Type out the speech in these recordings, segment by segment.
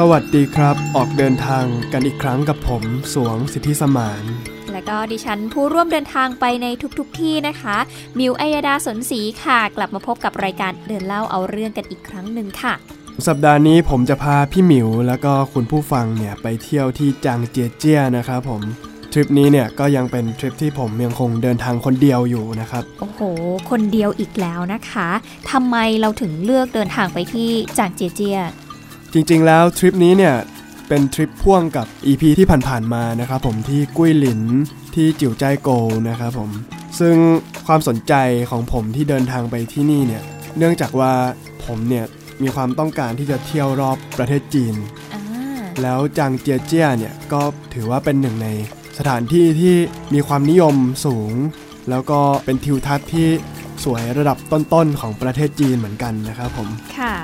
สวัสดีครับ ออกเดินทางกันอีกครั้งกับผม สวงสิทธิสมาน และก็ดิฉันผู้ร่วมเดินทางไปในทุกๆทที่นะคะ มิวอัยดาสนศรีค่ะ กลับมาพบกับรายการเดินเล่าเอาเรื่องกันอีกครั้งหนึ่งค่ะ สัปดาห์นี้ผมจะพาพี่หมิว แล้วก็คุณผู้ฟังเนี่ยไปเที่ยวที่จางเจียเจี้ยนะครับผมทริปนี้เนี่ยก็ยังเป็นทริปที่ผมยังคงเดินทางคนเดียวอยู่นะครับ โอ้โห คนเดียวอีกแล้วนะคะทำไมเราถึงเลือกเดินทางไปที่จางเจียเจีย จริงๆแล้วทริปนี้เนี่ยเป็นทริปพ่วงกับ EP ที่ผ่านๆมานะครับผมที่กุ้ยหลินที่จิ๋วใจโกนะครับผมซึ่งความสนใจของผมที่เดินทางไปที่นี่เนี่ยเนื่องจากว่าผมเนี่ยมีความต้องการที่จะเที่ยวรอบประเทศจีน แล้วจางเจียเจี้ยเนี่ยก็ถือว่าเป็นหนึ่งในสถานที่ที่มีความนิยมสูง แล้วก็เป็นทิวทัศน์ที่สวยระดับต้นๆของประเทศจีนเหมือนกันนะครับผม ค่ะ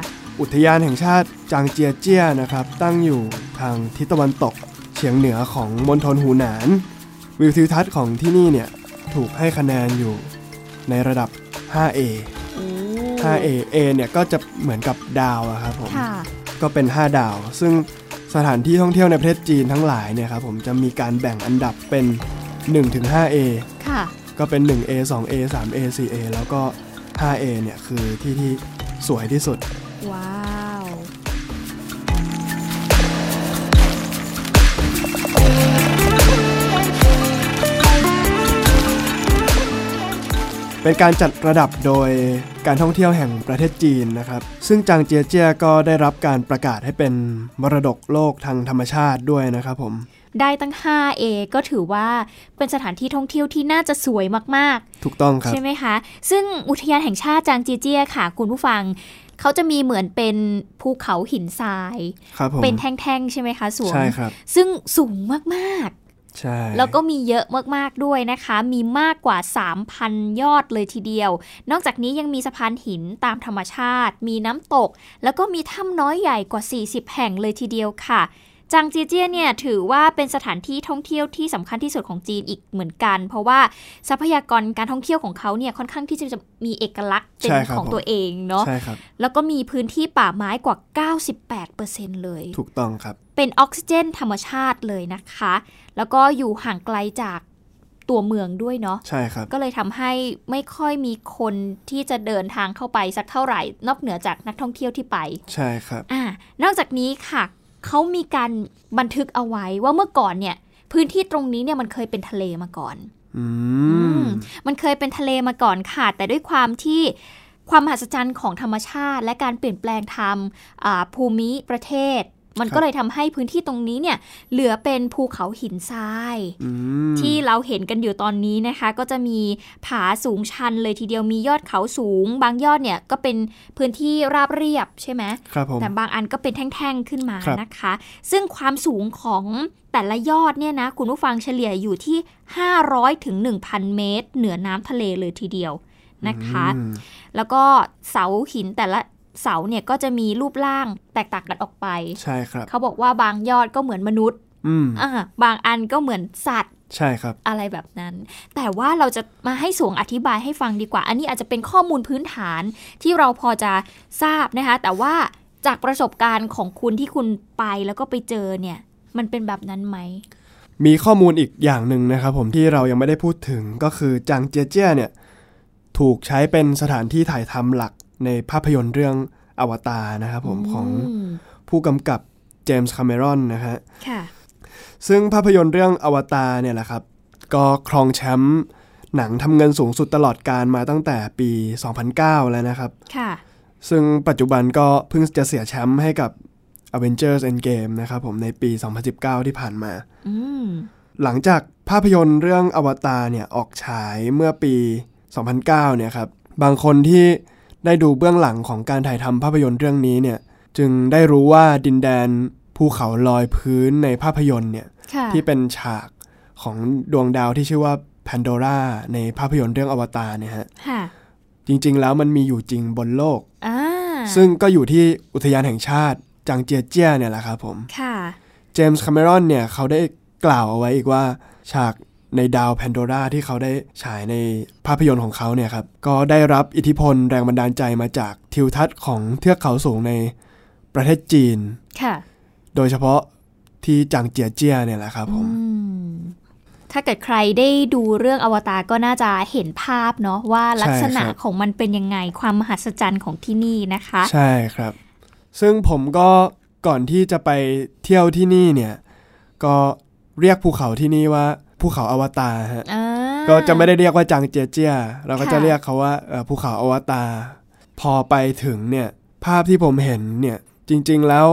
อุทยานแห่งชาติจางเจียเจี้ยนะครับ ตั้งอยู่ทางทิศตะวันตกเฉียงเหนือของมณฑลหูหนาน วิวทิวทัศน์ของที่นี่เนี่ยถูกให้คะแนนอยู่ในระดับ 5A 5A A เนี่ยก็จะเหมือนกับดาวครับผมก็เป็น 5 ดาว ซึ่งสถานที่ท่องเที่ยวในประเทศจีนทั้งหลายเนี่ยครับผมจะมีการแบ่งอันดับเป็น 1-5A ค่ะก็เป็น 1A 2A 3A 4A แล้วก็ 5A เนี่ยคือที่ที่สวยที่สุด ว้าวเป็นการจัดระดับโดยการท่องเที่ยวแห่งประเทศจีนนะครับ ซึ่งจางเจียเจียก็ได้รับการประกาศให้เป็นมรดกโลกทางธรรมชาติด้วยนะครับผม ได้ตั้ง 5A ก็ถือว่าเป็นสถานที่ท่องเที่ยวที่น่าจะสวยมากๆ ถูกต้องครับ ใช่ไหมคะ ซึ่งอุทยานแห่งชาติจางเจียเจียค่ะ คุณผู้ฟัง เขาจะมีเหมือนเป็นภูเขาหินทรายเป็นแท่งๆ ใช่ไหมคะสวงใช่ครับ ซึ่งสูงมากๆใช่แล้วก็มีเยอะมากๆด้วยนะคะ มีมากกว่า 3,000 ยอดเลยทีเดียว นอกจากนี้ยังมีสะพานหินตามธรรมชาติ มีน้ำตก แล้วก็มีถ้ำน้อยใหญ่กว่า 40 แห่งเลยทีเดียวค่ะ จางจีเจียเนี่ยถือว่าเป็นสถานที่ท่องเที่ยวที่สำคัญที่สุดของจีนอีกเหมือนกัน เพราะว่าทรัพยากรการท่องเที่ยวของเขาเนี่ยค่อนข้างที่จะมีเอกลักษณ์เป็นของตัวเองเนาะแล้วก็มีพื้นที่ป่าไม้กว่า 98%เลย ถูกต้องครับ เป็นออกซิเจนธรรมชาติเลยนะคะ แล้วก็อยู่ห่างไกลจากตัวเมืองด้วยเนาะใช่ครับ ก็เลยทำให้ไม่ค่อยมีคนที่จะเดินทางเข้าไปสักเท่าไหร่ นอกเหนือจากนักท่องเที่ยวที่ไป ใช่ครับอ่านอกจากนี้ค่ะ เขามีการบันทึกเอาไว้ว่าเมื่อก่อนเนี่ย พื้นที่ตรงนี้เนี่ยมันเคยเป็นทะเลมาก่อนมมันเคยเป็นทะเลมาก่อนค่ะ แต่ด้วยความที่ความมหัศจรรย์ของธรรมชาติ และการเปลี่ยนแปลงทางภูมิประเทศ มันก็เลยทำให้พื้นที่ตรงนี้เนี่ยเหลือเป็นภูเขาหินทรายที่เราเห็นกันอยู่ตอนนี้นะคะ ก็จะมีผาสูงชันเลยทีเดียวมียอดเขาสูง บางยอดเนี่ยก็เป็นพื้นที่ราบเรียบใช่ไหมแต่บางอันก็เป็นแท่งๆขึ้นมานะคะ ซึ่งความสูงของแต่ละยอดเนี่ยนะคุณผู้ฟังเฉลี่ยอยู่ที่ 500ถึง1,000 เมตร เหนือน้ำทะเลเลยทีเดียวนะคะ แล้วก็เสาหินแต่ละ เสาเนี่ยก็จะมีรูปร่างแตกต่างกันออกไป ใช่ครับ เขาบอกว่าบางยอดก็เหมือนมนุษย์ อืมอ่าบางอันก็เหมือนสัตว์ ใช่ครับ อะไรแบบนั้น แต่ว่าเราจะมาให้สวงอธิบายให้ฟังดีกว่า อันนี้อาจจะเป็นข้อมูลพื้นฐานที่เราพอจะทราบนะคะ แต่ว่าจากประสบการณ์ของคุณที่คุณไปแล้วก็ไปเจอเนี่ย มันเป็นแบบนั้นไหม มีข้อมูลอีกอย่างหนึ่งนะครับผมที่เรายังไม่ได้พูดถึงก็คือจางเจียเจี้ยเนี่ยถูกใช้เป็นสถานที่ถ่ายทำหลัก ในภาพยนตร์เรื่องอวตารนะครับผมของผู้กำกับเจมส์คาเมรอนนะฮะซึ่งภาพยนตร์เรื่องอวตารเนี่ยแหละครับ ก็ครองแชมป์หนังทำเงินสูงสุดตลอดการมาตั้งแต่ปี 2009 แล้วนะครับ ค่ะ ซึ่งปัจจุบันก็เพิ่งจะเสียแชมป์ให้กับ Avengers Endgame นะครับผมในปี 2019 ที่ผ่านมาหลังจากภาพยนตร์เรื่องอวตารเนี่ยออกฉายเมื่อปี 2009 เนี่ยครับ บางคนที่ ได้ดูเบื้องหลังของการถ่ายทำภาพยนตร์เรื่องนี้เนี่ยจึงได้รู้ว่าดินแดนภูเขาลอยฟ้าในภาพยนตร์เนี่ยที่เป็นฉากของดวงดาวที่ชื่อว่าแพนโดราในภาพยนตร์เรื่องอวตารเนี่ยฮะค่ะจริง ๆ แล้วมันมีอยู่จริงบนโลกอ่าซึ่งก็อยู่ที่อุทยานแห่งชาติจางเจียเจี้ยเนี่ยแหละครับผมค่ะเจมส์คาเมรอนเนี่ยเขาได้กล่าวเอาไว้อีกว่า ฉาก ในดาวแพนโดราที่เขาได้ฉายในภาพยนตร์ของเขาเนี่ยครับ ก็ได้รับอิทธิพลแรงบันดาลใจมาจากทิวทัศน์ของเทือกเขาสูงในประเทศจีน ค่ะ โดยเฉพาะที่จางเจียเจี้ยเนี่ยแหละครับผมอืมถ้าเกิดใครได้ดูเรื่องอวตารก็น่าจะเห็นภาพเนาะว่าลักษณะของมันเป็นยังไงความมหัศจรรย์ของที่นี่นะคะ ใช่ครับ ซึ่งผมก็ก่อนที่จะไปเที่ยวที่นี่เนี่ย ก็เรียกภูเขาที่นี่ว่า ภูเขาอวตารฮะอ่าก็จะไม่ได้เรียกว่าจางเจียเจียเราก็ค่ะจะเรียกเขาว่าเอ่อภูเขาอวตารพอไปถึงเนี่ยภาพที่ผมเห็นเนี่ยจริง ๆแล้ว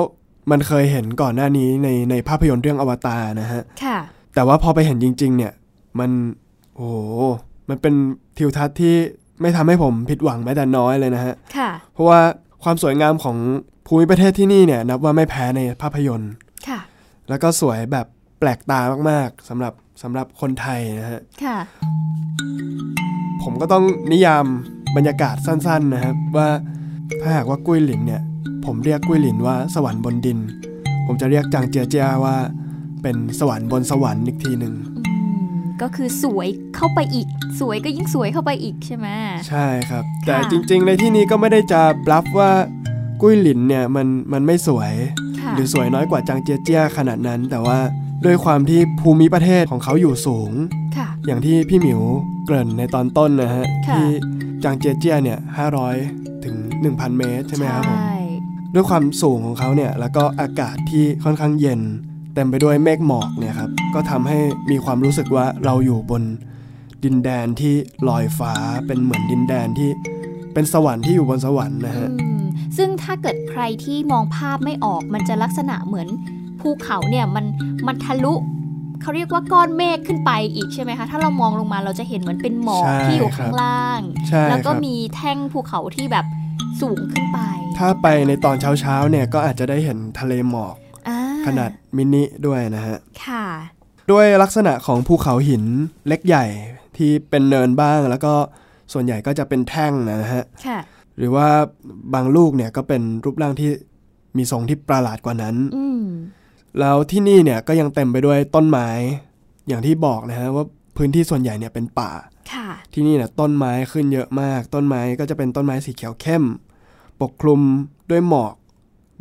มันเคยเห็นก่อนหน้านี้ในในภาพยนตร์เรื่องอวตารนะฮะค่ะแต่ว่าพอไปเห็นจริง ๆ เนี่ยมันโอ้โหมันเป็นทิวทัศน์ที่ไม่ทำให้ผมผิดหวังแม้แต่น้อยเลยนะฮะค่ะเพราะว่าความสวยงามของภูมิประเทศที่นี่เนี่ยนับว่าไม่แพ้ในภาพยนตร์ค่ะ แล้วก็สวยแบบ แปลกตามากๆสำหรับสำหรับคนไทยนะฮะค่ะผมก็ต้องนิยามบรรยากาศสั้นๆนะครับ ว่าถ้าหากว่ากุ้ยหลินเนี่ย ผมเรียกกุ้ยหลินว่าสวรรค์บนดิน ผมจะเรียกจางเจียเจียว่า เป็นสวรรค์บนสวรรค์อีกทีหนึ่งอืมก็คือสวยเข้าไปอีก สวยก็ยิ่งสวยเข้าไปอีกใช่ไหมใช่ครับ แต่ค่ะจริงๆ ในที่นี้ก็ไม่ได้จะบลัฟว่ากุ้ยหลินเนี่ยมันมันไม่สวยค่ะหรือสวยน้อยกว่าจางเจียเจียขนาดนั้น แต่ว่า ด้วยความที่ภูมิประเทศของเขาอยู่สูงค่ะอย่างที่พี่หมิวเกริ่นในตอนต้นนะฮะค่ะที่จางเจียเจียเนี่ย500ถึง 1,000 เมตร ใช่ไหมครับผมใช่ด้วยความสูงของเขาเนี่ย แล้วก็อากาศที่ค่อนข้างเย็น เต็มไปด้วยเมฆหมอกเนี่ยครับ ก็ทำให้มีความรู้สึกว่าเราอยู่บนดินแดนที่ลอยฟ้าเป็นเหมือนดินแดนที่เป็นสวรรค์ที่อยู่บนสวรรค์นะฮะอืมซึ่งถ้าเกิดใครที่มองภาพไม่ออกมันจะลักษณะเหมือนภูเขาเนี่ยมัน มันทะลุเขาเรียกว่าก้อนเมฆขึ้นไปอีกใช่ไหมคะ ถ้าเรามองลงมาเราจะเห็นเหมือนเป็นหมอกใช่ที่อยู่ครัข้าบงล่างใช่แล้วคก็รับมีแท่งภูเขาที่แบบสูงขึ้นไป ถ้าไปในตอนเช้าๆเนี่ยก็อาจจะได้เห็นทะเลหมอกอ่ขนาดมินิด้วยนะฮะ ค่ะ ด้วยลักษณะของภูเขาหินเล็กใหญ่ที่เป็นเนินบ้างแล้วก็ส่วนใหญ่ก็จะเป็นแท่งนะฮะ ค่ะ หรือว่าบางลูกเนี่ยก็เป็นรูปร่างที่มีทรงที่ประหลาดกว่านั้น อืม แล้วที่นี่เนี่ยก็ยังเต็มไปด้วยต้นไม้ อย่างที่บอกนะฮะว่าพื้นที่ส่วนใหญ่เนี่ยเป็นป่าค่ะที่นี่เนี่ยต้นไม้ขึ้นเยอะมาก ต้นไม้ก็จะเป็นต้นไม้สีเขียวเข้ม ปกคลุมด้วยหมอก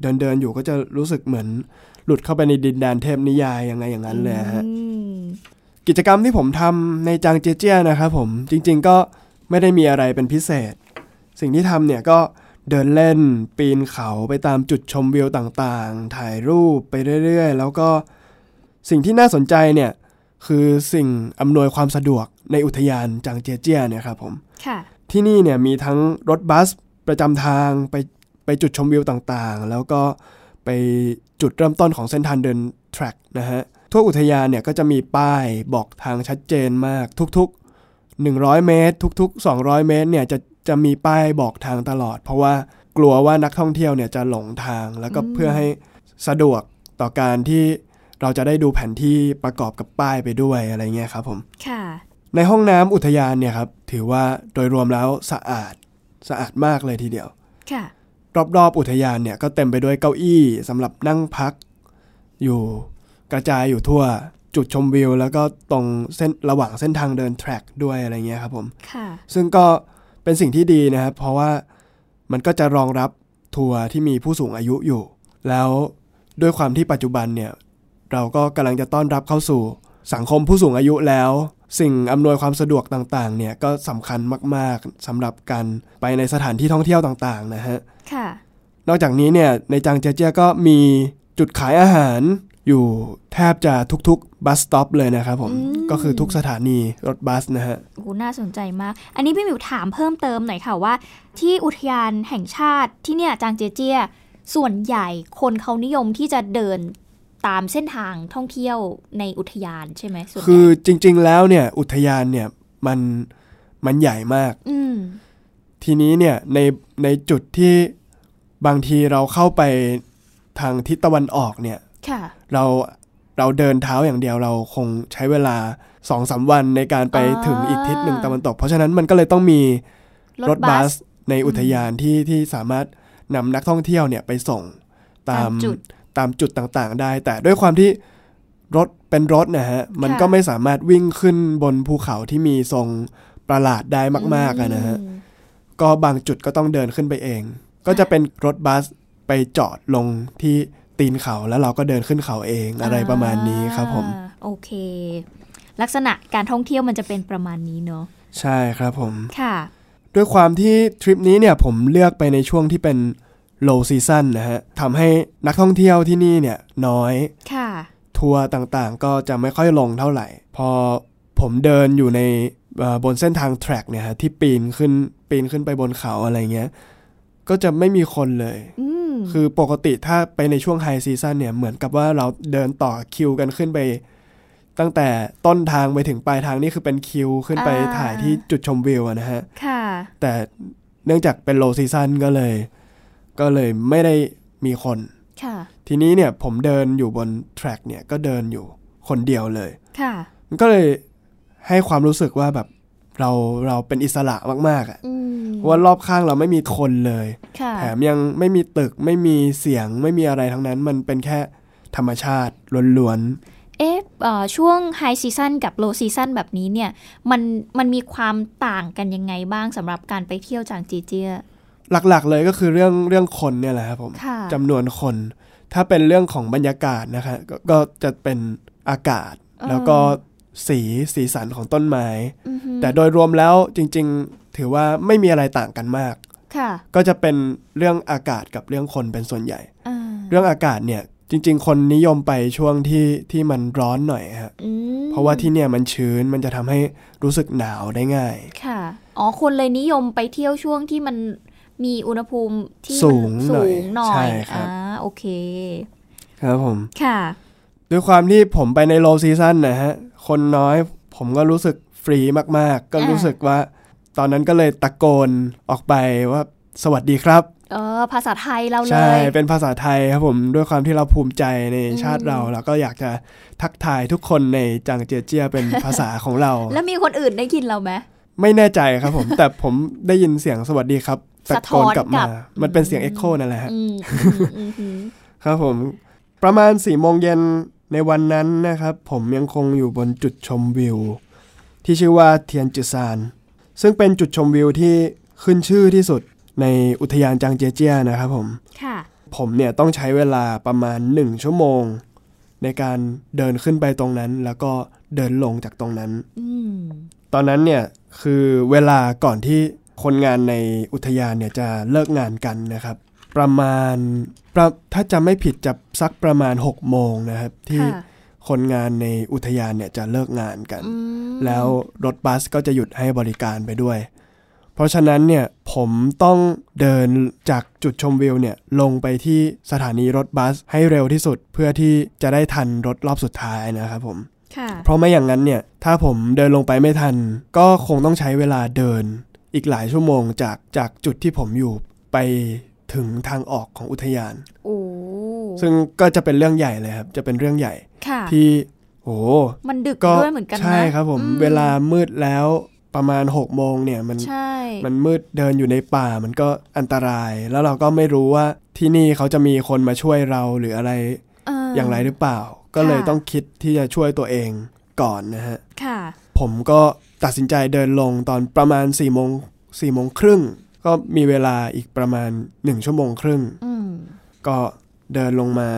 เดินเดินๆอยู่ก็จะรู้สึกเหมือนหลุดเข้าไปในดินแดนเทพนิยายยังไงอย่างนั้นเลยฮะอืมกิจกรรมที่ผมทำในจางเจียเจี้ยนะครับผมจริง ๆ ก็ไม่ได้มีอะไรเป็นพิเศษ สิ่งที่ทำเนี่ยก็ เดินเล่นปีนเขาไปตามจุดชมวิวต่างๆ ถ่ายรูปไปเรื่อยๆ แล้วก็สิ่งที่น่าสนใจเนี่ยคือสิ่งอำนวยความสะดวกในอุทยานจางเจียเจี้ยเนี่ยครับผมค่ะที่นี่เนี่ยมีทั้งรถบัสประจำทางไปไปจุดชมวิวต่างๆ แล้วก็ไปจุดเริ่มต้นของเส้นทางเดินแทร็กนะฮะทั่วอุทยานเนี่ยก็จะมีป้ายบอกทางชัดเจนมากทุกๆ 100 เมตร ทุกๆ 200 เมตรเนี่ยจะ จะมีป้ายบอกทางตลอด เพราะว่ากลัวว่านักท่องเที่ยวเนี่ยจะหลงทางแล้วก็อืมเพื่อให้สะดวกต่อการที่เราจะได้ดูแผนที่ประกอบกับป้ายไปด้วยอะไรเงี้ยครับผมค่ะ ในห้องน้ำอุทยานเนี่ยครับถือว่าโดยรวมแล้วสะอาดสะอาดมากเลยทีเดียวค่ะรอบๆอุทยานเนี่ยก็เต็มไปด้วยเก้าอี้สำหรับนั่งพัก อยู่กระจายอยู่ทั่วจุดชมวิว แล้วก็ตรงเส้นระหว่างเส้นทางเดินแทร็กด้วยอะไรเงี้ยครับผม ค่ะ ซึ่งก็ เป็นสิ่งที่ดีนะครับ เพราะว่ามันก็จะรองรับทัวร์ที่มีผู้สูงอายุอยู่ แล้วด้วยความที่ปัจจุบันเนี่ยเราก็กำลังจะต้อนรับเข้าสู่สังคมผู้สูงอายุแล้ว สิ่งอำนวยความสะดวกต่างๆเนี่ยก็สำคัญมาก ๆสำหรับการไปในสถานที่ท่องเที่ยวต่างๆนะฮะค่ะนอกจากนี้เนี่ยในจางเจียเจียก็มีจุดขายอาหาร อยู่แทบจะทุกๆบัสสต็อปเลยนะครับผมอืมก็คือทุกสถานีรถบัสนะฮะโอ้โหน่าสนใจมาก อันนี้พี่หมิวถามเพิ่มเติมหน่อยค่ะว่า ที่อุทยานแห่งชาติที่เนี่ยจางเจียเจีย ส่วนใหญ่คนเขานิยมที่จะเดินตามเส้นทางท่องเที่ยวในอุทยานใช่ไหมส่วนใหคือญ่จริง ๆ แล้วเนี่ยอุทยานเนี่ยมันมันใหญ่มากอืมทีนี้เนี่ยในในจุดที่บางทีเราเข้าไปทางทิศตะวันออกเนี่ยค่ะ เราเราเดินเท้าอย่างเดียวเราคงใช้เวลาสองสาวันในการไปอ่าถึงอีกทิศหนึ่งตะวันตก เพราะฉะนั้นมันก็เลยต้องมีรถบัสในอุทยานที่ที่สามารถนำนักท่องเที่ยวเนี่ยไปส่งตาตามมจุดตามจุดต่างๆ ได้ แต่ด้วยความที่รถเป็นรถนะฮะ มันค่ะก็ไม่สามารถวิ่งขึ้นบนภูเขาที่มีทรงประหลาดได้มากๆอะนะฮะอืมก็บางจุดก็ต้องเดินขึ้นไปเอง ก็จะเป็นรถบัสไปจอดลงที่ ตีนเขาแล้วเราก็เดินขึ้นเขาเองอะไรประมาณนี้ครับผมอ่าโอเค ลักษณะการท่องเที่ยวมันจะเป็นประมาณนี้เนาะใช่ครับผมค่ะ ด้วยความที่ทริปนี้เนี่ยผมเลือกไปในช่วงที่เป็น low season นะฮะทำให้นักท่องเที่ยวที่นี่เนี่ยน้อยค่ะทัวร์ต่างๆ ก็จะไม่ค่อยลงเท่าไหร่ พอผมเดินอยู่ในเอ่อบนเส้นทางแทร็กเนี่ยฮะที่ปีนขึ้นปีนขึ้นไปบนเขาอะไรเงี้ย ก็จะไม่มีคนเลย อืม คือปกติถ้าไปในช่วง high season เนี่ยเหมือนกับว่าเราเดินต่อคิวกันขึ้นไป ตั้งแต่ต้นทางไปถึงปลายทางนี่คือเป็นคิวขึ้นไปถ่ายที่จุดชมวิวอะนะฮะค่ะแต่เนื่องจากเป็น low season ก็เลย ก็เลยไม่ได้มีคนค่ะทีนี้เนี่ยผมเดินอยู่บน track เนี่ยก็เดินอยู่คนเดียวเลยค่ะมันก็เลยให้ความรู้สึกว่าแบบ เราเราเป็นอิสระมากๆอะค่ะอืมเพราะว่ารอบข้างเราไม่มีคนเลยค่ะแถมยังไม่มีตึกไม่มีเสียงไม่มีอะไรทั้งนั้น มันเป็นแค่ธรรมชาติล้วนเอ๊ะเอ่อช่วง high season กับ low season แบบนี้เนี่ย มันมันมีความต่างกันยังไงบ้างสำหรับการไปเที่ยวจางเจียเจี้ยๆหลักๆเลยก็คือเรื่องเรื่องคนเนี่ยแหละครับผมค่ะจำนวนคน ถ้าเป็นเรื่องของบรรยากาศนะคะกก็จะเป็นอากาศแล้วก็ สีสีสันของต้นไม้อือฮึแต่โดยรวมแล้วจริง ๆ ถือว่าไม่มีอะไรต่างกันมากค่ะก็จะเป็นเรื่องอากาศกับเรื่องคนเป็นส่วนใหญ่อ่าเรื่องอากาศเนี่ยจริง ๆ คนนิยมไปช่วงที่ที่มันร้อนหน่อยฮะอืมเพราะว่าที่เนี่ยมันชื้นมันจะทำให้รู้สึกหนาวได้ง่าย ค่ะ อ๋อ คนเลยนิยมไปเที่ยวช่วงที่มันมีอุณหภูมิที่มันสูงหน่สูอยงหน่อใช่ยครับอ่าโอเค ครับผม ค่ะ ด้วยความที่ผมไปในโลซีซั o นนะฮะ คนน้อย ผมก็รู้สึกฟรีมากๆ ก็อ่ารู้รู้สึกว่า ตอนนั้นก็เลยตะโกนออกไปว่าสวัสดีครับเออภาษาไทยเราเลใช่ยเป็นภาษาไทยครับผมด้วยความที่เราภูมิใจในชาติอืมเรา แล้วก็อยากจะทักทายทุกคนในจางเจียเจียเป็นภาษาของเรา แล้วมีคนอื่นได้ยินเราไหมไม่แน่ใจครับผม แต่ผมได้ยินเสียงสวัสดีครับตะสะท้โกอนนกลับกลัมาบมันเป็นเสียงเอ็กโคนั่นแหละฮะอืมอืมอืมอืมครับผม ประมาณ4ี่โมงเย็น ในวันนั้นนะครับผมยังคงอยู่บนจุดชมวิว ที่ชื่อว่าเทียนจุซาน ซึ่งเป็นจุดชมวิวที่ขึ้นชื่อที่สุดในอุทยานจางเจียเจียนะครับผมค่ะผมเนี่ยต้องใช้เวลาประมาณ 1 ชั่วโมง ในการเดินขึ้นไปตรงนั้น แล้วก็เดินลงจากตรงนั้นอืมตอนนั้นเนี่ยคือเวลาก่อนที่คนงานในอุทยานเนี่ยจะเลิกงานกันนะครับ ประมาณประถ้าจำไม่ผิดจะสักประมาณ6โมงนะครับ ที่ค่ะคนงานในอุทยานเนี่ยจะเลิกงานกันอืมแล้วรถบัสก็จะหยุดให้บริการไปด้วย เพราะฉะนั้นเนี่ยผมต้องเดินจากจุดชมวิวเนี่ยลงไปที่สถานีรถบัสให้เร็วที่สุดเพื่อที่จะได้ทันรถรอบสุดท้ายนะครับผมค่ะเพราะไม่อย่างนั้นเนี่ยถ้าผมเดินลงไปไม่ทัน ก็คงต้องใช้เวลาเดินอีกหลายชั่วโมงจากจากจุดที่ผมอยู่ไป ถึงทางออกของอุทยานโอ้ซึ่งก็จะเป็นเรื่องใหญ่เลยครับ จะเป็นเรื่องใหญ่ค่ะที่โอ้มันดึกก็ด้วยเหมือนกันนะใช่ครับผมอืเวลามืดแล้วประมาณ6กโมงเนี่ยมันใช่มันมืดเดินอยู่ในป่ามันก็อันตราย แล้วเราก็ไม่รู้ว่าที่นี่เขาจะมีคนมาช่วยเราหรืออะไรเอย่างไรหรือเปล่า ก็เลยค่ะต้องคิดที่จะช่วยตัวเองก่อนนะฮะค่ะผมก็ตัดสินใจเดินลงตอนประมาณ4ี่โมงสี่โมงครึ่ง ก็มีเวลาอีกประมาณ1ชั่วโมงครึ่งอืมก็เดินลงมา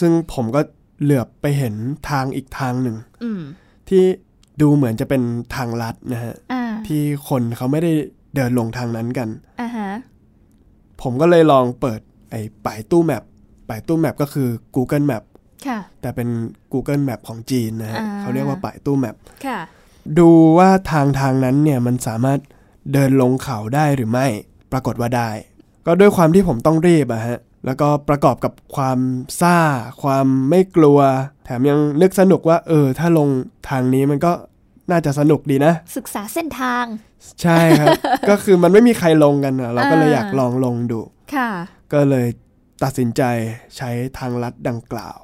ซึ่งผมก็เหลือบไปเห็นทางอีกทางหนึ่งอืมที่ดูเหมือนจะเป็นทางลัดนะฮะอ่าที่คนเขาไม่ได้เดินลงทางนั้นกันอ่าฮะผมก็เลยลองเปิดไอ้ป่ายตู้แมปป่ายตู้แมปก็คือ Google Map ค่ะแต่เป็น Google Map ของจีนนะฮะอ่าเขาเรียกว่าป่ายตู้แมปค่ะดูว่าทางทางนั้นเนี่ยมันสามารถ เดินลงเขาได้หรือไม่ ปรากฏว่าได้ ก็ด้วยความที่ผมต้องรีบอะฮะ แล้วก็ประกอบกับความซ่า ความไม่กลัว แถมยังนึกสนุกว่า เออ ถ้าลงทางนี้มันก็น่าจะสนุกดีนะ ศึกษาเส้นทาง ใช่ครับ ก็คือมันไม่มีใครลงกันอะเราก็เลยอยากลองลงดู ค่ะ ก็เลยตัดสินใจใช้ทางลัดดังกล่าว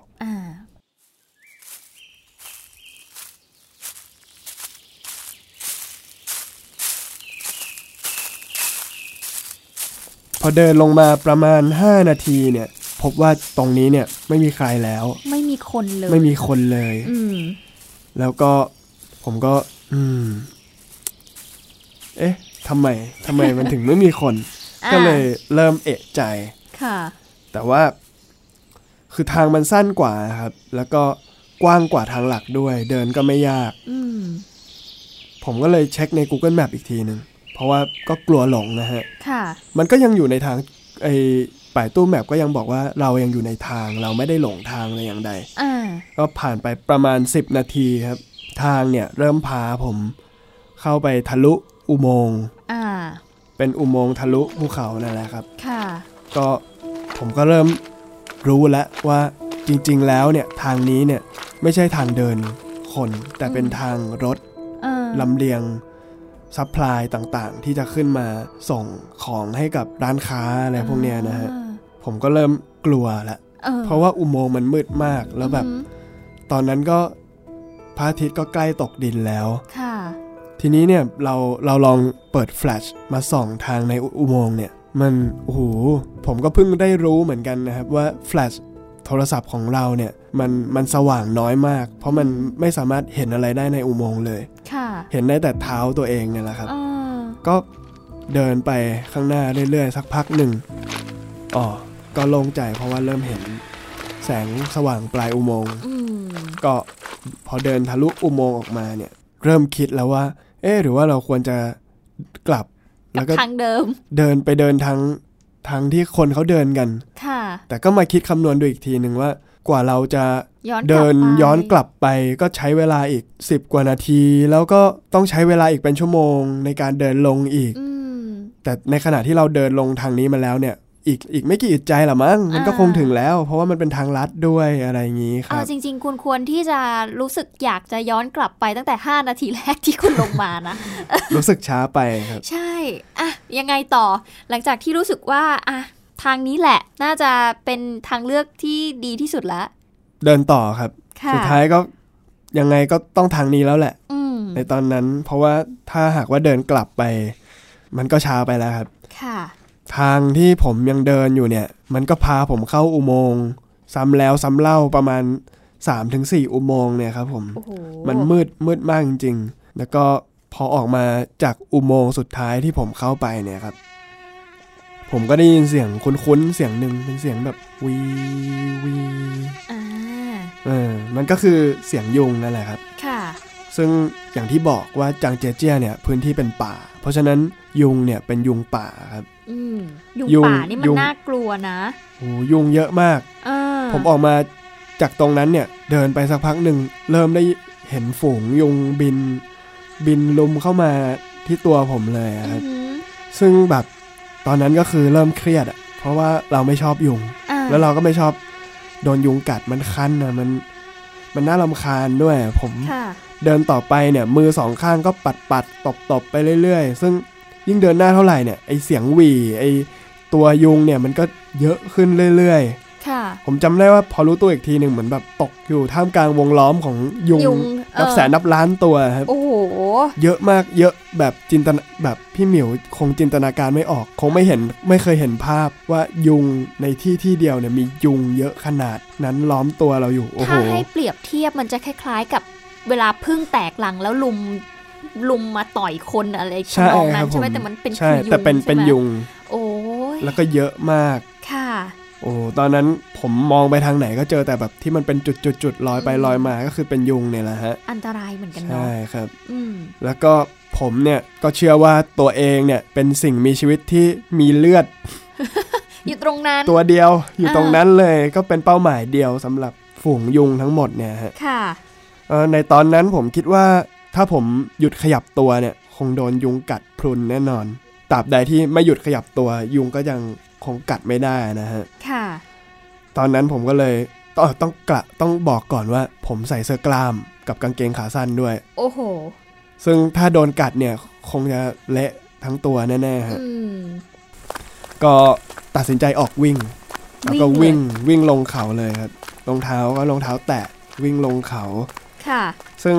อเดินลงมาประมาณ 5 นาทีเนี่ย พบว่าตรงนี้เนี่ยไม่มีใครแล้ว ไม่มีคนเลย ไม่มีคนเลย อืมแล้วก็ผมก็ อืม เอ๊ะทำไมทำไมมันถึงไม่มีคนอ่าก็เลยเริ่มเอะใจ ค่ะ แต่ว่า คือทางมันสั้นกว่าครับ แล้วก็กว้างกว่าทางหลักด้วย เดินก็ไม่ยากอืมผมก็เลยเช็คใน Google Map อีกทีหนึ่ง เพราะว่าก็กลัวหลงนะฮะค่ะ มันก็ยังอยู่ในทางไอ้ป่ายตู้แมปก็ยังบอกว่าเรายังอยู่ในทางเราไม่ได้หลงทางเลยอย่างใดอ่าก็ผ่านไปประมาณ 10 นาทีครับ ทางเนี่ยเริ่มพาผมเข้าไปทะลุอุโมงค์อ่าเป็นอุโมงค์ทะลุภูเขานั่นแหละครับ ค่ะ ก็ผมก็เริ่มรู้แล้วว่าจริง ๆ แล้วเนี่ยทางนี้เนี่ยไม่ใช่ทางเดินคนแต่เป็นทางรถเออลำเลียง supply ต่างๆ ที่จะขึ้นมาส่งของให้กับร้านค้าอะไรพวกเนี้ยนะฮะอ่าผมก็เริ่มกลัวละออเพราะว่าอุโมงค์มันมืดมากแล้วแบบอือหือตอนนั้นก็พระอาทิตย์ก็ใกล้ตกดินแล้วค่ะทีนี้เนี่ยเราเราลองเปิดแฟลชมาส่องทางในอุอุโมงค์เนี่ย มันโอ้โหผมก็เพิ่งได้รู้เหมือนกันนะครับว่าแฟลชโทรศัพท์ของเราเนี่ยมันมันสว่างน้อยมาก เพราะมันไม่สามารถเห็นอะไรได้ในอุโมงค์เลยค่ะ เห็นได้แต่เท้าตัวเองเนี่ยแหละครับเออก็เดินไปข้างหน้าเรื่อยๆ สักพักหนึ่งอ๋อก็โล่งใจเพราะว่าเริ่มเห็นแสงสว่างปลายอุโมงค์อืมก็พอเดินทะลุอุโมงค์ออกมาเนี่ย เริ่มคิดแล้วว่า เอ๊ะหรือว่าเราควรจะกลับกัแล้บวก็ทางเดิม เดินไปเดินทางทางที่คนเขาเดินกัน ค่ะ แต่ก็มาคิดคำนวณดูอีกทีหนึ่งว่า กว่าเราจะย้อนกลับเดินไปย้อนกลับไปก็ใช้เวลาอีก 10 กว่านาที แล้วก็ต้องใช้เวลาอีกเป็นชั่วโมงในการเดินลงอีกอืมแต่ในขณะที่เราเดินลงทางนี้มาแล้วเนี่ย อีกอีกไม่กี่อึดใจหรอมั้งมันก็อ่าคงถึงแล้ว เพราะว่ามันเป็นทางลัดด้วยอะไรอย่างนี้คเอารับจริง ๆ คุณควรที่จะรู้สึกอยากจะย้อนกลับไปตั้งแต่ 5 นาทีแรกที่คุณลงมานะ รู้สึกช้าไปครับ ใช่ อะ ยังไงต่อหลังจากที่รู้สึกว่าอะ ทางนี้แหละ น่าจะเป็นทางเลือกที่ดีที่สุดละ เดินต่อครับค่ะสุดท้ายก็ยังไงก็ต้องทางนี้แล้วแหละอืมในตอนนั้น เพราะว่าถ้าหากว่าเดินกลับไป มันก็ช้าไปแล้วครับค่ะทางที่ผมยังเดินอยู่เนี่ย มันก็พาผมเข้าอุโมงค์ซ้ำแล้วซ้ำเล่าประมาณ3-4อุโมงค์เนี่ยครับผมโอ้โหมันมืดมืดมากจริงๆ แล้วก็พอออกมาจากอุโมงค์สุดท้ายที่ผมเข้าไปเนี่ยครับ ผมก็ได้ยินเสียงคุ้นๆเสียงหนึ่งเป็นเสียงแบบวีวีอ่าเออมันก็คือเสียงยุงนั่นแหละครับ ค่ะ ซึ่งอย่างที่บอกว่าจางเจยเจียเนี่ยพื้นที่เป็นป่า เพราะฉะนั้นยุงเนี่ยเป็นยุงป่าครับอืมยุงยุงป่านี่มัยุนงน่ากลัวนะโอ้ยุงเยอะมากเออผมออกมาจากตรงนั้นเนี่ยเดินไปสักพักหนึ่งเริ่มได้เห็นฝูงยุงบิน บินลุมเข้ามาที่ตัวผมเลยอะครับอือหือซึ่งแบบ ตอนนั้นก็คือเริ่มเครียดอะเพราะว่าเราไม่ชอบยุงอ่าแล้วเราก็ไม่ชอบโดนยุงกัดมันคันอะมันมันน่ารำคาญด้วย ผมค่ะเดินต่อไปเนี่ย มือสองข้างก็ปัดปัดตบตบไปเรื่อยๆ ซึ่งยิ่งเดินหน้าเท่าไหร่เนี่ยไอเสียงหวีไอตัวยุงเนี่ยมันก็เยอะขึ้นเรื่อยๆค่ะ ผมจำได้ว่าพอรู้ตัวอีกทีหนึ่งเหมือนแบบตกอยู่ท่ามกลางวงล้อมของยุงยุงนับเออแสนนับล้านตัวครับโอ้โหเยอะมากเยอะแบบจินตนาแบบพี่หมิวคงจินตนาการไม่ออก คงไม่เห็นไม่เคยเห็นภาพว่ายุงในที่ที่เดียวเนี่ยมียุงเยอะขนาดนั้นล้อมตัวเราอยู่โอ้โหถ้าให้เปรียบเทียบมันจะคล้าย ๆ กับเวลาพึ่งแตกลังแล้วลุมลุมมาต่อยคนอะไรใช่ทำนองคนั้รันบผใช่ไหมมแต่มันเป็นใช่คือยุงแต่เป็นเป็นใช่ไหมยุง โอ้ยแล้วก็เยอะมากค่ะ โอ้ตอนนั้นผมมองไปทางไหนก็เจอแต่แบบที่มันเป็นจุดๆๆลอยไปอืมลอยมาก็คือเป็นยุงเนี่ยแหละฮะ อันตรายเหมือนกันเนาะใช่ครับอืมแล้วก็ผมเนี่ยก็เชื่อว่าตัวเองเนี่ยเป็นสิ่งมีชีวิตที่มีเลือด อยู่ตรงนั้น ตัวเดียวอยู่อ่าตรงนั้นเลยก็เป็นเป้าหมายเดียวสำหรับฝูงยุงทั้งหมดเนี่ยฮะค่ะเอ่อในตอนนั้นผมคิดว่าถ้าผมหยุดขยับตัวเนี่ย คงโดนยุงกัดพรุนแน่นอนตราบใดที่ไม่หยุดขยับตัวยุงก็ยัง คงกัดไม่ได้นะฮะค่ะ ตอนนั้นผมก็เลยต้องต้องกระต้องบอกก่อนว่า ผมใส่เสื้อกล้ามกับกางเกงขาสั้นด้วย โอ้โห ซึ่งถ้าโดนกัดเนี่ยคงจะเละทั้งตัวแน่ๆฮะอืมก็ตัดสินใจออกวิ่ง แล้วก็วิ่วิ่งงเลยวิ่งลงเขาเลยครับรองเท้าก็รองเท้าแตะวิ่งลงเขาค่ะ ซึ่ง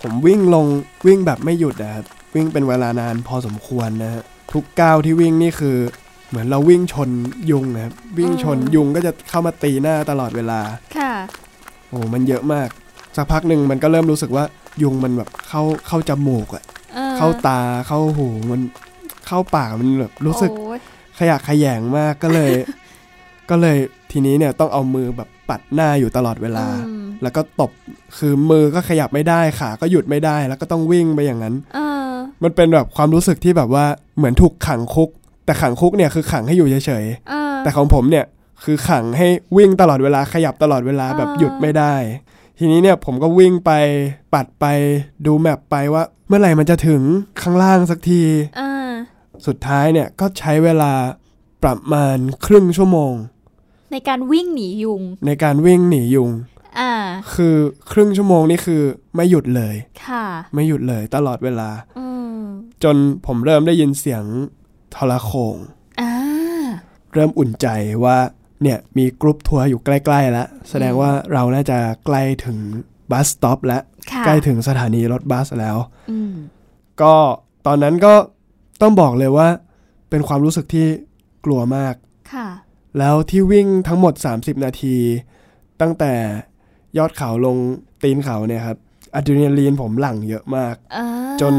ผมวิ่งลงวิ่งแบบไม่หยุดนะครับวิ่งเป็นเวลานานพอสมควรนะฮะทุกก้าวที่วิ่งนี่คือ เหมือนเราวิ่งชนยุงนะครับวิ่งชนอืมยุงก็จะเข้ามาตีหน้าตลอดเวลา ค่ะ โอ้มันเยอะมาก สักพักหนึ่งมันก็เริ่มรู้สึกว่ายุงมันแบบเข้าเข้าจมูกอะออเข้าตาเข้าหูมันเข้าปากมันแบบรู้สึกโอ้ยขยะแขยงมากก็เลย ก็เลยทีนี้เนี่ยต้องเอามือแบบปัดหน้าอยู่ตลอดเวลาอืมแล้วก็ตบคือมือก็ขยับไม่ได้ขาก็หยุดไม่ได้ แล้วก็ต้องวิ่งไปอย่างนั้นเออมันเป็นแบบความรู้สึกที่แบบว่าเหมือนถูกขังคุก แต่ขังคุกเนี่ยคือขังให้อยู่เฉยเออๆแต่ของผมเนี่ยคือขังให้วิ่งตลอดเวลาขยับตลอดเวลาแบบอ่าหยุดไม่ได้ ทีนี้เนี่ยผมก็วิ่งไปปัดไปดูแมปไปว่า เมื่อไหร่มันจะถึงข้างล่างสักทีเออสุดท้ายเนี่ยก็ใช้เวลาประมาณครึ่งชั่วโมง ในการวิ่งหนียุง ในการวิ่งหนียุงอ่าคือครึ่งชั่วโมงนี่คือไม่หยุดเลย ค่ะ ไม่หยุดเลยตลอดเวลาอืมจนผมเริ่มได้ยินเสียง โทรโข่งอ่าเริ่มอุ่นใจว่าเนี่ยมี group tour อยู่ใกล้ๆแล้วแสดงว่าเราน่าจะใกล้ถึง bus stop แล้วค่ะใกล้ถึงสถานีรถบัสแล้วอืมก็ตอนนั้นก็ต้องบอกเลยว่า เป็นความรู้สึกที่กลัวมากค่ะแล้วที่วิ่งทั้งหมด 30 นาที ตั้งแต่ยอดเขาลงตีนเขาเนี่ยครับอะดรีนาลีนผมหลั่งเยอะมากเออจน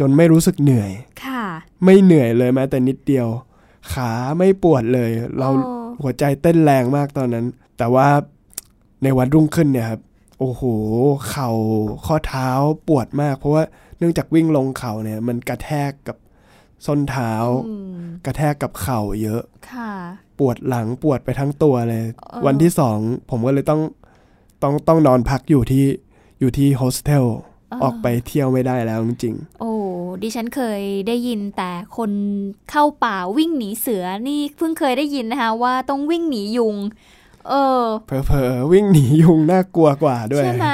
จนไม่รู้สึกเหนื่อยค่ะ ไม่เหนื่อยเลยแม้แต่นิดเดียว ขาไม่ปวดเลย เราโอ้หัวใจเต้นแรงมากตอนนั้น แต่ว่าในวันรุ่งขึ้นเนี่ยครับโอ้โห เข่าข้อเท้าปวดมาก เพราะว่าเนื่องจากวิ่งลงเขาเนี่ย มันกระแทกกับส้นเท้าอืมกระแทกกับเข่าเยอะค่ะปวดหลังปวดไปทั้งตัวเลยเออวันที่สองผมก็เลยต้องต้องต้องนอนพักอยู่ที่อยู่ที่โฮสเทลออกไปเที่ยวไม่ได้แล้วจริงโอ้ ดิฉันเคยได้ยินแต่คนเข้าป่าวิ่งหนีเสือนี่เพิ่งเคยได้ยินนะคะว่าต้องวิ่งหนียุง เออๆเผลอๆวิ่งหนียุงน่ากลัวกว่าด้วยใช่ไหม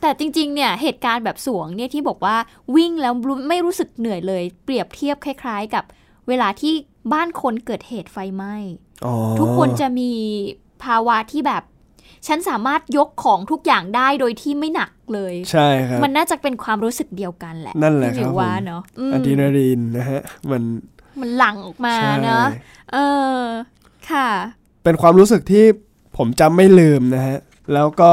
แต่จริงๆ เนี่ยเหตุการณ์แบบสวงเนี่ยที่บอกว่าวิ่งแล้วไม่รู้สึกเหนื่อยเลย เปรียบเทียบคล้าย ๆ กับเวลาที่บ้านคนเกิดเหตุไฟไหม้อ๋อทุกคนจะมีภาวะที่แบบ ฉันสามารถยกของทุกอย่างได้โดยที่ไม่หนักเลย ใช่ครับ มันน่าจะเป็นความรู้สึกเดียวกันแหละ นั่นแหละที่ครับมิวว่าผมเนาะอืมอะดรีนาลีนนะฮะ มันมันหลั่งออกมาใช่เนาะเออ ค่ะ เป็นความรู้สึกที่ผมจำไม่ลืมนะฮะ แล้วก็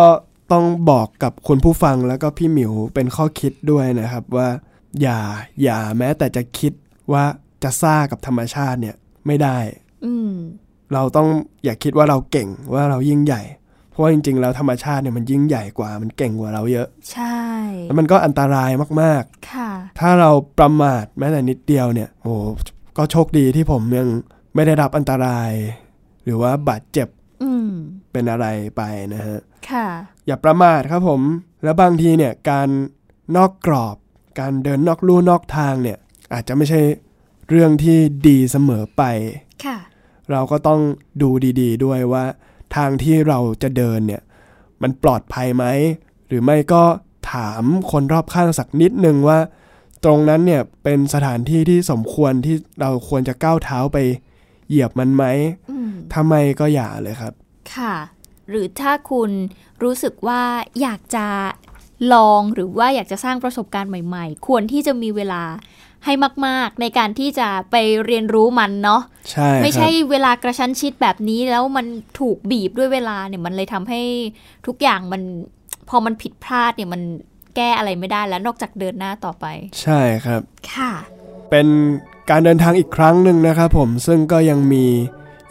ต้องบอกกับคุณผู้ฟังแล้วก็พี่หมิวเป็นข้อคิดด้วยนะครับว่า อย่าอย่าแม้แต่จะคิดว่าจะซ่ากับธรรมชาติเนี่ยไม่ได้อืมเราต้องอย่าคิดว่าเราเก่งว่าเรายิ่งใหญ่ เพราะว่าจริงๆแล้วธรรมชาติเนี่ยมันยิ่งใหญ่กว่ามันเก่งกว่าเราเยอะ ใช่ แล้วมันก็อันตรายมากค่ะๆถ้าเราประมาทแม้แต่นิดเดียวเนี่ยโอ้ก็โชคดีที่ผมยังไม่ได้รับอันตราย หรือว่าบาดเจ็บอืมเป็นอะไรไปนะฮะ ค่ะ อย่าประมาทครับผม แล้วบางทีเนี่ยการนอกกรอบ การเดินนอกลู่นอกทางเนี่ย อาจจะไม่ใช่เรื่องที่ดีเสมอไป ค่ะ เราก็ต้องดูดี ๆด้วยว่า ทางที่เราจะเดินเนี่ยมันปลอดภัยไหม หรือไม่ก็ถามคนรอบข้างสักนิดนึงว่า ตรงนั้นเนี่ยเป็นสถานที่ที่สมควรที่เราควรจะก้าวเท้าไปเหยียบมันไหมอืมถ้าไม่ก็อย่าเลยครับ ค่ะ หรือถ้าคุณรู้สึกว่าอยากจะลองหรือว่าอยากจะสร้างประสบการณ์ใหม่ ๆ ควรที่จะมีเวลา ให้มาก ๆ ในการที่จะไปเรียนรู้มันเนาะใช่ไม่คใช่รับเวลากระชั้นชิดแบบนี้แล้วมันถูกบีบด้วยเวลาเนี่ยมันเลยทำให้ทุกอย่างมันพอมันผิดพลาดเนี่ยมันแก้อะไรไม่ได้แล้วนอกจากเดินหน้าต่อไป ใช่ครับค่ะ เป็นการเดินทางอีกครั้งหนึ่งนะครับผมซึ่งก็ยังมี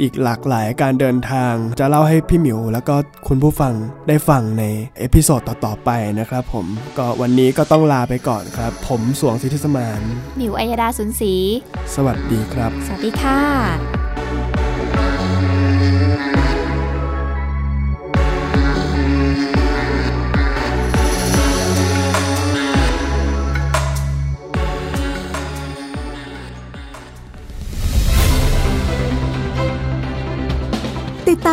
อีกหลากหลายการเดินทาง จะเล่าให้พี่หมิว แล้วก็คุณผู้ฟังได้ฟังใน episode ต่อๆไปนะครับผมก็วันนี้ก็ต้องลาไปก่อนครับ ผมสวงสิทธิสมานหมิวอัยดาสุนศรีสวัสดีครับ สวัสดีค่ะ